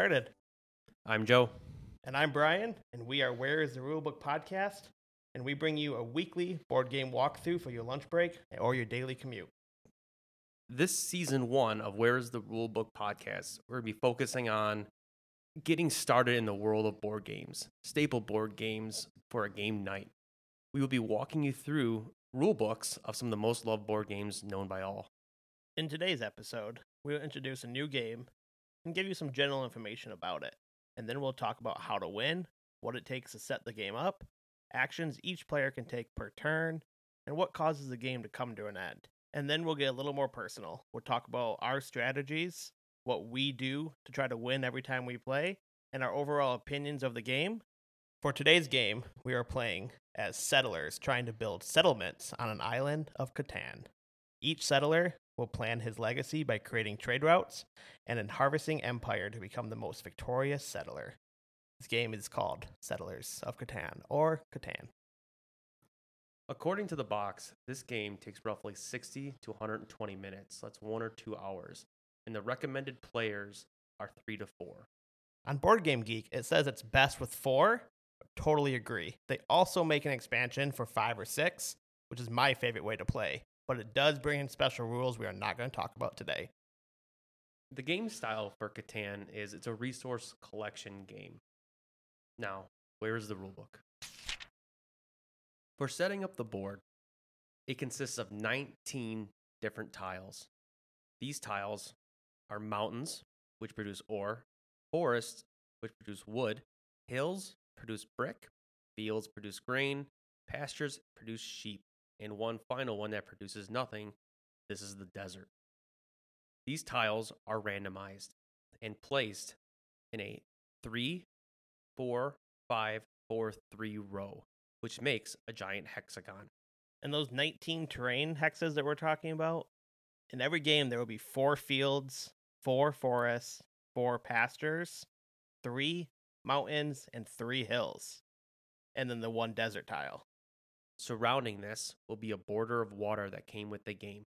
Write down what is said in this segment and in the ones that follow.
started. I'm Joe. And I'm Brian, and we are Where is the Rulebook podcast, and we bring you a weekly board game walkthrough for your lunch break or your daily commute. This season one of Where is the Rulebook podcast, we're going to be focusing on getting started in the world of board games, staple board games for a game night. We will be walking you through rule books of some of the most loved board games known by all. In today's episode, we will introduce a new game and give you some general information about it. And then we'll talk about how to win, what it takes to set the game up, actions each player can take per turn, and what causes the game to come to an end. And then we'll get a little more personal. We'll talk about our strategies, what we do to try to win every time we play, and our overall opinions of the game. For today's game, we are playing as settlers trying to build settlements on an island of Catan. Each settler will plan his legacy by creating trade routes and in harvesting empire to become the most victorious settler. This game is called Settlers of Catan or Catan. According to the box, this game takes roughly 60 to 120 minutes. That's one or two hours. And the recommended players are three to four. On Board Game Geek, it says it's best with four. Totally agree. They also make an expansion for five or six, which is my favorite way to play but it does bring in special rules we are not going to talk about today. The game style for Catan is it's a resource collection game. Now, where is the rulebook? For setting up the board, it consists of 19 different tiles. These tiles are mountains, which produce ore, forests, which produce wood, hills produce brick, fields produce grain, pastures produce sheep, and one final one that produces nothing. This is the desert. These tiles are randomized and placed in a 3, 4, 5, 4, 3 row, which makes a giant hexagon. And those 19 terrain hexes that we're talking about, in every game there will be four fields, four forests, four pastures, three mountains, and three hills, and then the one desert tile. Surrounding this will be a border of water that came with the game.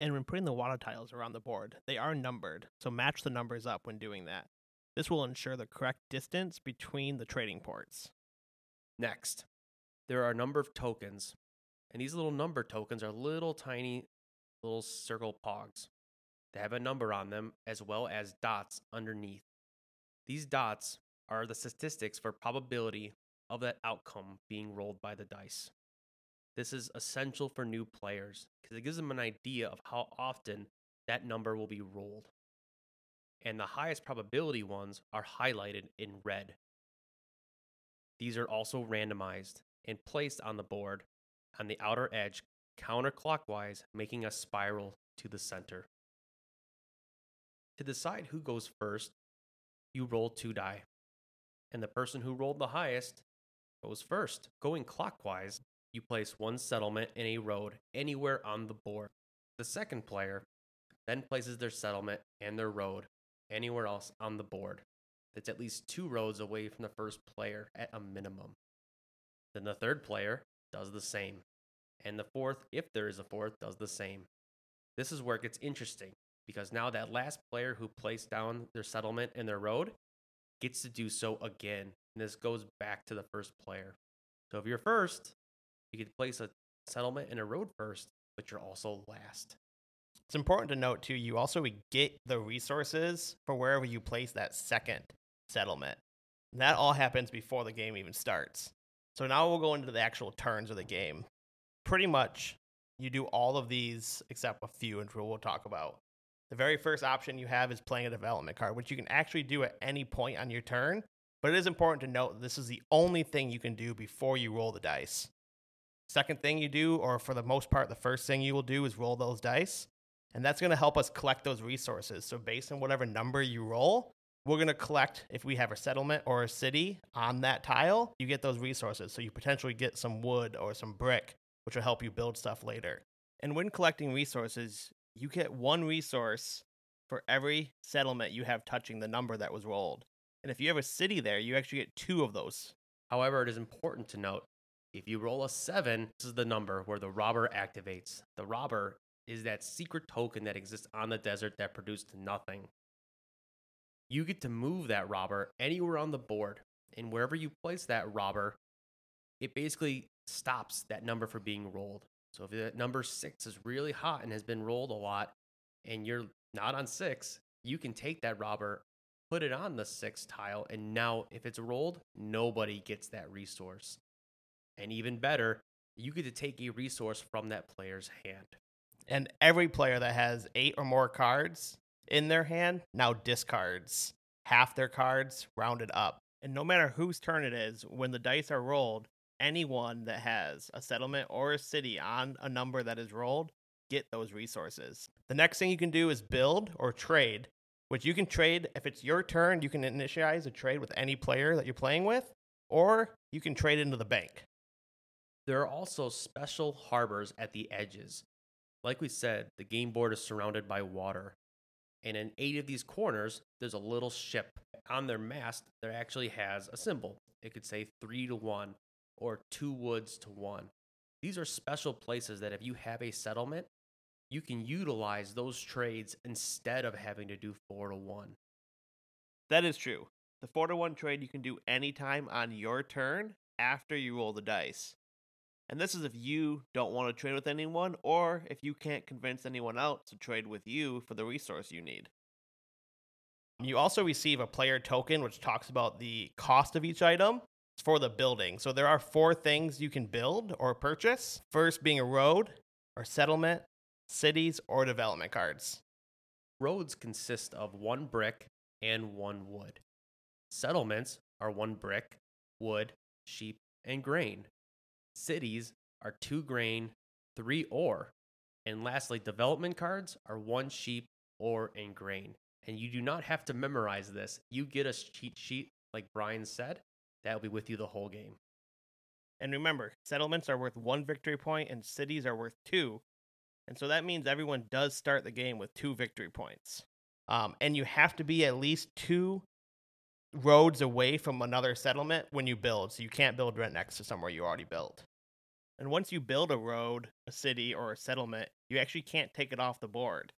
And when putting the water tiles around the board, they are numbered, so match the numbers up when doing that. This will ensure the correct distance between the trading ports. Next, there are a number of tokens, and these little number tokens are little tiny little circle pogs. They have a number on them as well as dots underneath. These dots are the statistics for probability of that outcome being rolled by the dice. This is essential for new players because it gives them an idea of how often that number will be rolled. And the highest probability ones are highlighted in red. These are also randomized and placed on the board on the outer edge counterclockwise, making a spiral to the center. To decide who goes first, you roll two die, and the person who rolled the highest goes first. Going clockwise, you place one settlement in a road anywhere on the board. The second player then places their settlement and their road anywhere else on the board that's at least two roads away from the first player at a minimum. Then the third player does the same. And the fourth, if there is a fourth, does the same. This is where it gets interesting because now that last player who placed down their settlement and their road gets to do so again. And this goes back to the first player. So if you're first, you could place a settlement and a road first, but you're also last. It's important to note too, you also get the resources for wherever you place that second settlement. And that all happens before the game even starts. So now we'll go into the actual turns of the game. Pretty much, you do all of these except a few, which we'll talk about. The very first option you have is playing a development card, which you can actually do at any point on your turn. But it is important to note this is the only thing you can do before you roll the dice. Second thing you do, or for the most part, the first thing you will do is roll those dice. And that's going to help us collect those resources. So, based on whatever number you roll, we're going to collect, if we have a settlement or a city on that tile, you get those resources. So, you potentially get some wood or some brick, which will help you build stuff later. And when collecting resources, you get one resource for every settlement you have touching the number that was rolled. And if you have a city there, you actually get two of those. However, it is important to note if you roll a seven, this is the number where the robber activates. The robber is that secret token that exists on the desert that produced nothing. you get to move that robber anywhere on the board. And wherever you place that robber, it basically stops that number from being rolled. So if that number six is really hot and has been rolled a lot, and you're not on six, you can take that robber, put it on the six tile, and now if it's rolled, nobody gets that resource. And even better, you get to take a resource from that player's hand. And every player that has eight or more cards in their hand now discards half their cards rounded up. And no matter whose turn it is, when the dice are rolled, anyone that has a settlement or a city on a number that is rolled get those resources. The next thing you can do is build or trade, which you can trade if it's your turn, you can initiate a trade with any player that you're playing with, or you can trade into the bank. There are also special harbors at the edges. Like we said, the game board is surrounded by water. And in eight of these corners, there's a little ship. On their mast, there actually has a symbol. It could say three to one or two woods to one. These are special places that if you have a settlement, you can utilize those trades instead of having to do four to one. That is true. The four to one trade you can do anytime on your turn after you roll the dice. And this is if you don't want to trade with anyone or if you can't convince anyone else to trade with you for the resource you need. You also receive a player token which talks about the cost of each item it's for the building. So there are four things you can build or purchase. First being a road or settlement, cities, or development cards. Roads consist of one brick and one wood. Settlements are one brick, wood, sheep, and grain. Cities are two grain, three ore. And lastly, development cards are one sheep, ore, and grain. And you do not have to memorize this. You get a cheat sheet, like Brian said, that will be with you the whole game. And remember, settlements are worth one victory point and cities are worth two. And so that means everyone does start the game with two victory points. Um, and you have to be at least two roads away from another settlement when you build. So you can't build right next to somewhere you already built. And once you build a road, a city, or a settlement, you actually can't take it off the board.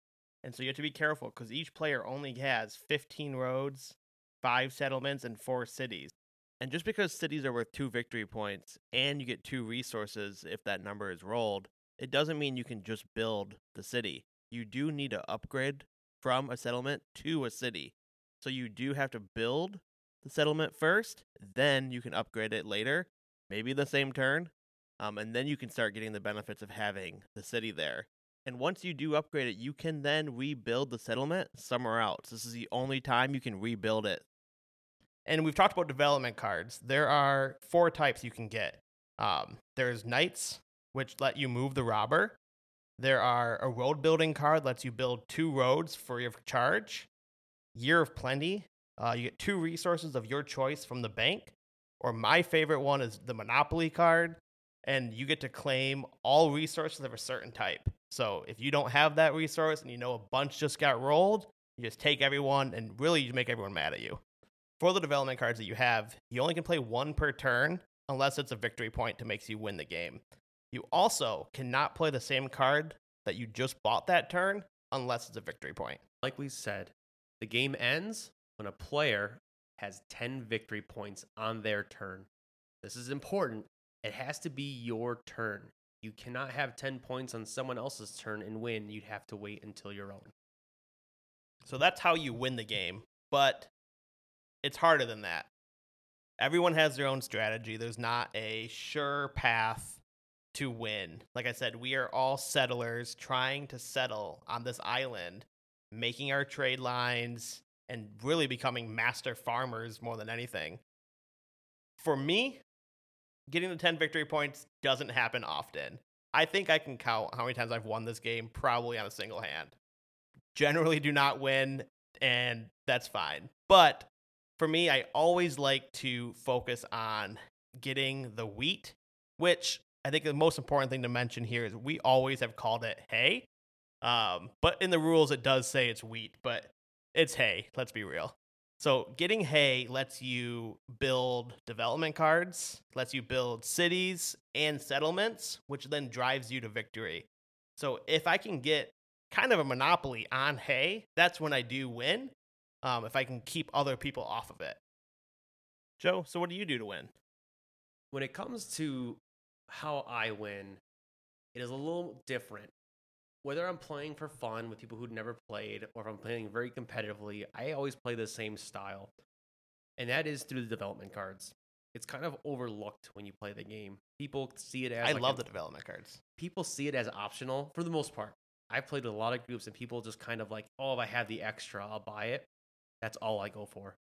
And so you have to be careful because each player only has 15 roads, five settlements, and four cities. And just because cities are worth two victory points and you get two resources if that number is rolled, it doesn't mean you can just build the city. You do need to upgrade from a settlement to a city. So you do have to build the settlement first, then you can upgrade it later, maybe the same turn, um, and then you can start getting the benefits of having the city there. And once you do upgrade it, you can then rebuild the settlement somewhere else. This is the only time you can rebuild it. And we've talked about development cards. There are four types you can get. Um, there's knights, which let you move the robber. There are a road building card lets you build two roads free of charge. Year of Plenty. Uh, you get two resources of your choice from the bank. Or my favorite one is the Monopoly card, and you get to claim all resources of a certain type. So if you don't have that resource and you know a bunch just got rolled, you just take everyone and really you make everyone mad at you. For the development cards that you have, you only can play one per turn unless it's a victory point to makes you win the game. You also cannot play the same card that you just bought that turn unless it's a victory point. Like we said, the game ends when a player has 10 victory points on their turn. This is important. It has to be your turn. You cannot have 10 points on someone else's turn and win. You'd have to wait until your own. So that's how you win the game. But it's harder than that. Everyone has their own strategy. There's not a sure path to win. Like I said, we are all settlers trying to settle on this island, making our trade lines and really becoming master farmers more than anything. For me, getting the 10 victory points doesn't happen often. I think I can count how many times I've won this game probably on a single hand. Generally do not win and that's fine. But for me, I always like to focus on getting the wheat, which I think the most important thing to mention here is we always have called it hay. Um, but in the rules, it does say it's wheat, but it's hay. Let's be real. So getting hay lets you build development cards, lets you build cities and settlements, which then drives you to victory. So if I can get kind of a monopoly on hay, that's when I do win. um, if I can keep other people off of it. Joe, so what do you do to win? When it comes to how I win, it is a little different. Whether I'm playing for fun with people who'd never played or if I'm playing very competitively, I always play the same style. And that is through the development cards. It's kind of overlooked when you play the game. People see it as I like love an- the development cards. people see it as optional for the most part. I've played with a lot of groups and people just kind of like, oh, if I have the extra, I'll buy it. That's all I go for.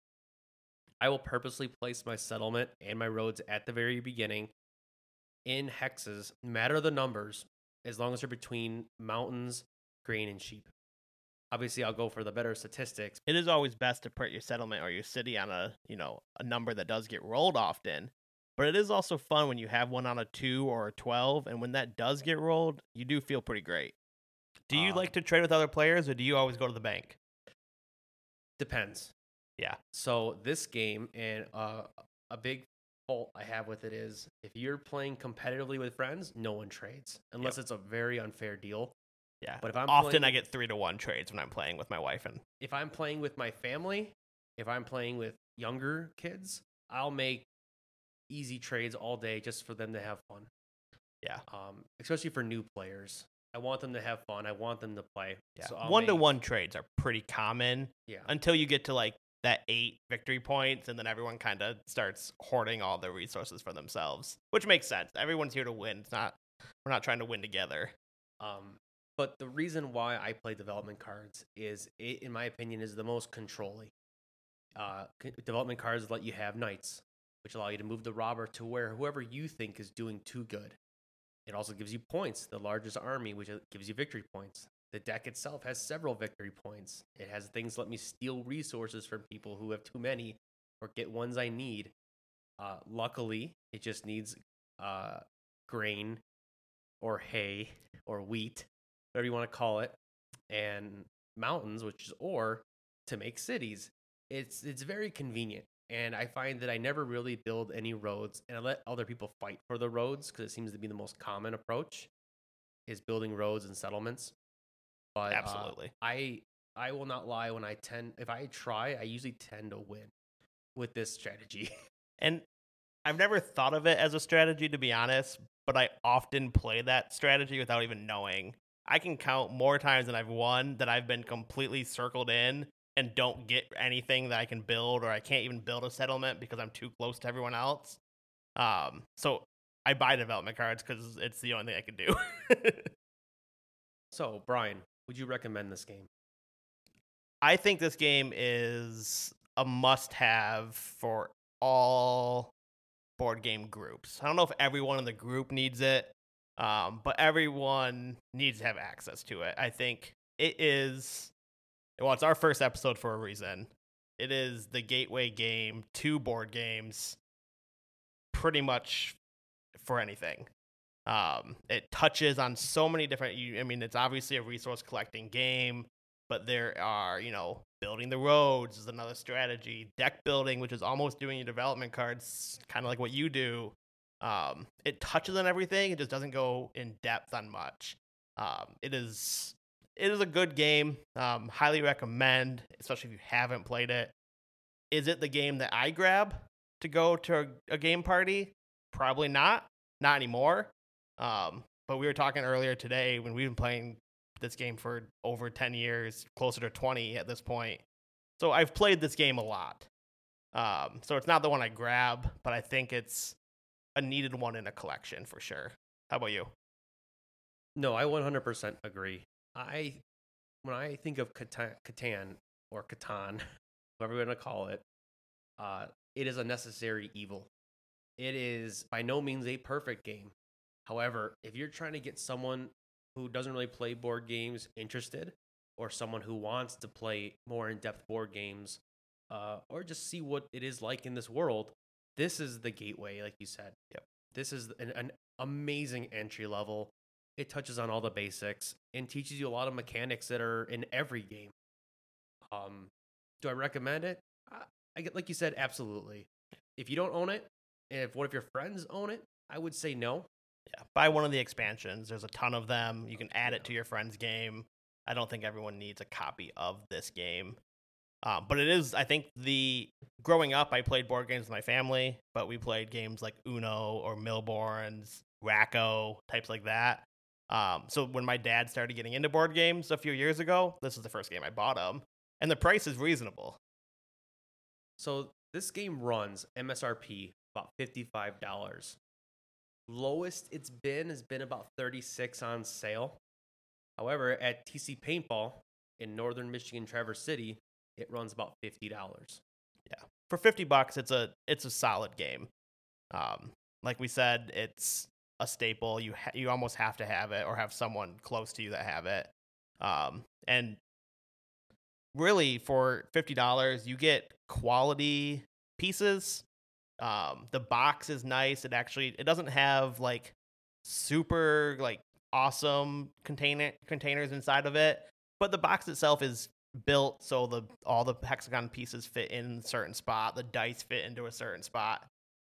I will purposely place my settlement and my roads at the very beginning in hexes, matter the numbers, as long as they're between mountains, grain, and sheep. Obviously, I'll go for the better statistics. It is always best to put your settlement or your city on a you know a number that does get rolled often. But it is also fun when you have one on a two or a twelve, and when that does get rolled, you do feel pretty great. Do you Um, like to trade with other players, or do you always go to the bank? Depends. Yeah. So this game and uh, a big fault I have with it is if you're playing competitively with friends, no one trades unless it's a very unfair deal. Yeah. But if I'm Often playing, I get three to one trades when I'm playing with my wife, and if I'm playing with my family, if I'm playing with younger kids, I'll make easy trades all day just for them to have fun. Yeah. Um, especially for new players. I want them to have fun. I want them to play. yeah, So one to one trades are pretty common Yeah. until you get to like that eight victory points, and then everyone kind of starts hoarding all their resources for themselves, which makes sense. Everyone's here to win. It's not we're not trying to win together. Um, but the reason why I play development cards is, it, in my opinion, is the most controlling. Uh, development cards let you have knights, which allow you to move the robber to where whoever you think is doing too good. It also gives you points, the largest army, which uh, gives you victory points. The deck itself has several victory points. It has things let me steal resources from people who have too many or get ones I need. Uh, luckily, it just needs uh, grain or hay or wheat, whatever you want to call it, and mountains, which is ore, to make cities. It's it's very convenient, and I find that I never really build any roads, and I let other people fight for the roads because it seems to be the most common approach, is building roads and settlements. But uh, Absolutely. I I will not lie when I tend if I try, I usually tend to win with this strategy. And I've never thought of it as a strategy to be honest, but I often play that strategy without even knowing. I can count more times than I've won that I've been completely circled in and don't get anything that I can build or I can't even build a settlement because I'm too close to everyone else. Um so I buy development cards cuz it's the only thing I can do. so, Brian, would you recommend this game? I think this game is a must have for all board game groups. I don't know if everyone in the group needs it, um, but everyone needs to have access to it. I think it is, well, it's our first episode for a reason. It is the gateway game to board games, pretty much for anything. Um, it touches on so many different. I mean, it's obviously a resource collecting game but there are you know building the roads is another strategy deck building which is almost doing your development cards kind of like what you do. Um, it touches on everything it just doesn't go in depth on much. Um, it is it is a good game. Um, highly recommend especially if you haven't played it. Is it the game that i grab to go to a, a game party? Probably not. Not anymore um, but we were talking earlier today when we've been playing this game for over 10 years, closer to 20 at this point. So I've played this game a lot. Um, so it's not the one I grab, but I think it's a needed one in a collection for sure. How about you? No, I 100% agree. I when I think of Catan, Catan or Catan, whatever we're going to call it, uh, it is a necessary evil. It is by no means a perfect game. However, if you're trying to get someone who doesn't really play board games interested, or someone who wants to play more in-depth board games, uh, or just see what it is like in this world, this is the gateway, like you said. Yep. This is an, an amazing entry level. It touches on all the basics and teaches you a lot of mechanics that are in every game. Um, do I recommend it? I, I get like you said, absolutely. If you don't own it, and if one of your friends own it, I would say no. Yeah, buy one of the expansions. There's a ton of them. You can add it to your friend's game. I don't think everyone needs a copy of this game. Um, but it is, I think, the growing up, I played board games with my family, but we played games like Uno or Milborns, Rack-O, types like that. Um, so when my dad started getting into board games a few years ago, this is the first game I bought him, and the price is reasonable. So this game runs MSRP about fifty-five dollars. Lowest it's been has been about thirty-six on sale. However, at TC Paintball in northern Michigan, Traverse City, it runs about fifty dollars. Yeah. For fifty bucks, it's a it's a solid game. Um, like we said, it's a staple. You ha- you almost have to have it or have someone close to you that have it. Um, and really, for fifty dollars, you get quality pieces. Um, the box is nice. It actually it doesn't have like super like awesome container containers inside of it, but the box itself is built so the all the hexagon pieces fit in a certain spot. The dice fit into a certain spot.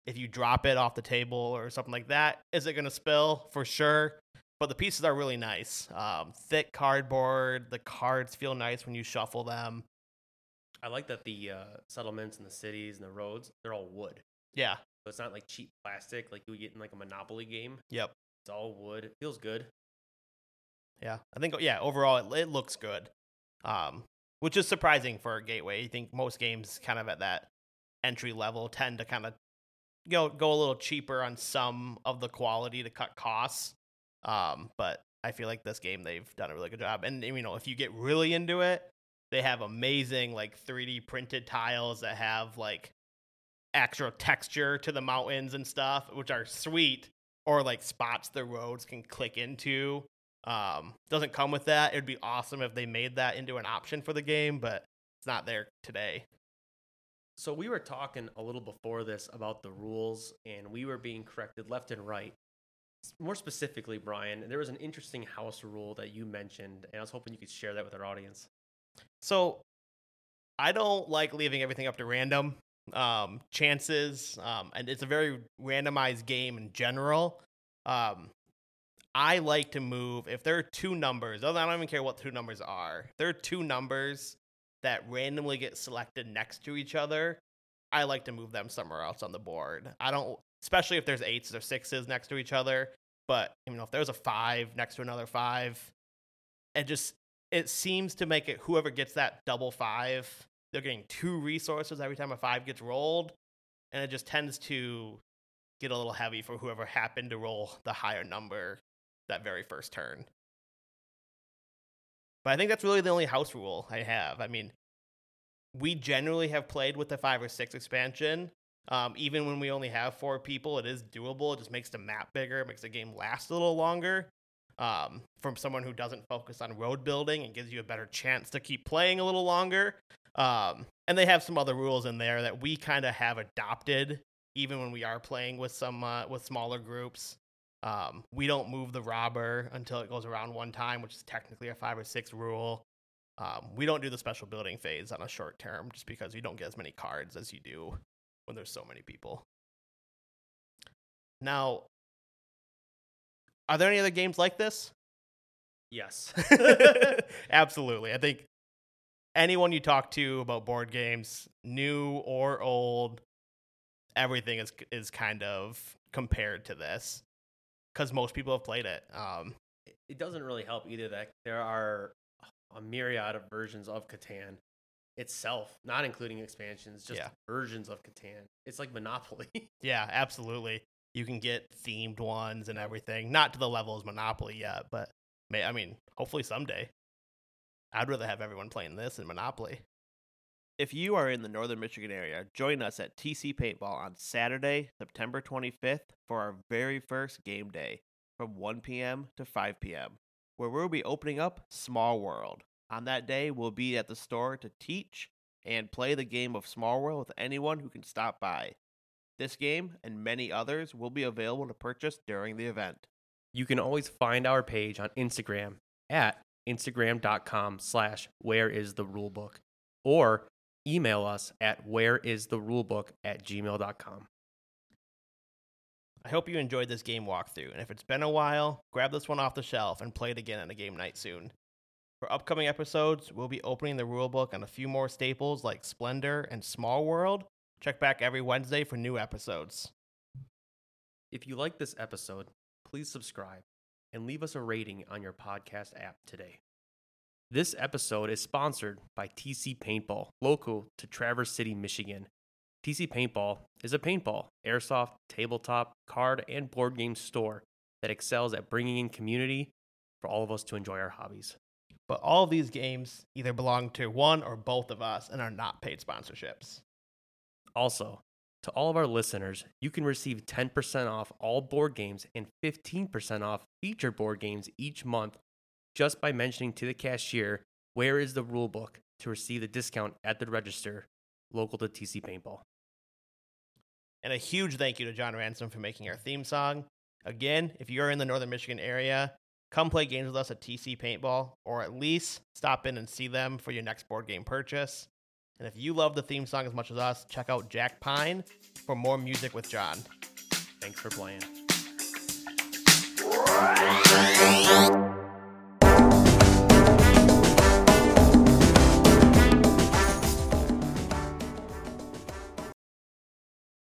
If you drop it off the table or something like that, is it to spill? For sure. But the pieces are really nice. Um, thick cardboard. The cards feel nice when you shuffle them. I like that the uh, settlements and the cities and the roads they're all wood. Yeah. So it's not like cheap plastic like you would get in like a Monopoly game. Yep. It's all wood. It feels good. Yeah. I think yeah. Overall, it, it looks good. Um, which is surprising for a gateway. You think most games kind of at that entry level tend to kind of go go a little cheaper on some of the quality to cut costs. Um, but I feel like this game they've done a really good job. And you know, if you get really into it, they have amazing like 3D printed tiles that have like actual texture to the mountains and stuff, which are sweet. Or like spots the roads can click into. Um, doesn't come with that. It'd be awesome if they made that into an option for the game, but it's not there today. So we were talking a little before this about the rules, and we were being corrected left and right. More specifically, Brian, there was an interesting house rule that you mentioned, and I was hoping you could share that with our audience. So I don't like leaving everything up to random um, chances, um, and it's a very randomized game in general. Um, I like to move if there are two numbers. I don't even care what two numbers are. If there are two numbers that randomly get selected next to each other. I like to move them somewhere else on the board. I don't, especially if there's eights or sixes next to each other. But you know, if there's a five next to another five, it just it seems to make it whoever gets that double five, they're getting two resources every time a five gets rolled, and it just tends to get a little heavy for whoever happened to roll the higher number that very first turn. But I think that's really the only house rule I have. I mean, we generally have played with the five or six expansion. Um, even when we only have four people, it is doable. It just makes the map bigger, makes the game last a little longer. Um, from someone who doesn't focus on road building and gives you a better chance to keep playing a little longer. Um, and they have some other rules in there that we kind of have adopted, even when we are playing with some uh, with smaller groups. Um, we don't move the robber until it goes around one time, which is technically a five or six rule. Um, we don't do the special building phase on a short term just because you don't get as many cards as you do when there's so many people. Now, are there any other games like this? Yes. Absolutely. I think anyone you talk to about board games, new or old, everything is is kind of compared to this because most people have played it. Um, it- doesn't really help either that there are a myriad of versions of Catan itself, not including expansions, just Yeah. versions of Catan. It's like Monopoly. yeah, absolutely. You can get themed ones and everything. Not to the level as Monopoly yet, but may I mean, hopefully someday. I'd rather have everyone playing this than Monopoly. If you are in the northern Michigan area, join us at TC Paintball on Saturday, September 25th for our very first game day from 1 p.m. to 5 p.m., where we'll be opening up Small World. On that day, we'll be at the store to teach and play the game of Small World with anyone who can stop by. This game and many others will be available to purchase during the event. you can always find our page on Instagram at instagram.com slash where is the rulebook or email us at where is the rulebook at gmail.com. I hope you enjoyed this game walkthrough, and if it's been a while, grab this one off the shelf and play it again on a game night soon. For upcoming episodes, we'll be opening the rulebook on a few more staples like Splendor and Small World. Check back every Wednesday for new episodes. If you like this episode, please subscribe and leave us a rating on your podcast app today. This episode is sponsored by TC Paintball, local to Traverse City, Michigan. TC Paintball is a paintball, airsoft, tabletop, card, and board game store that excels at bringing in community for all of us to enjoy our hobbies. But all of these games either belong to one or both of us and are not paid sponsorships. Also, to all of our listeners, you can receive 10% off all board games and 15% off featured board games each month just by mentioning to the cashier where is the rulebook to receive the discount at the register local to TC Paintball. And a huge thank you to John Ransom for making our theme song. Again, if you're in the Northern Michigan area, come play games with us at TC Paintball, or at least stop in and see them for your next board game purchase. And if you love the theme song as much as us, check out Jack Pine for more music with John. Thanks for playing.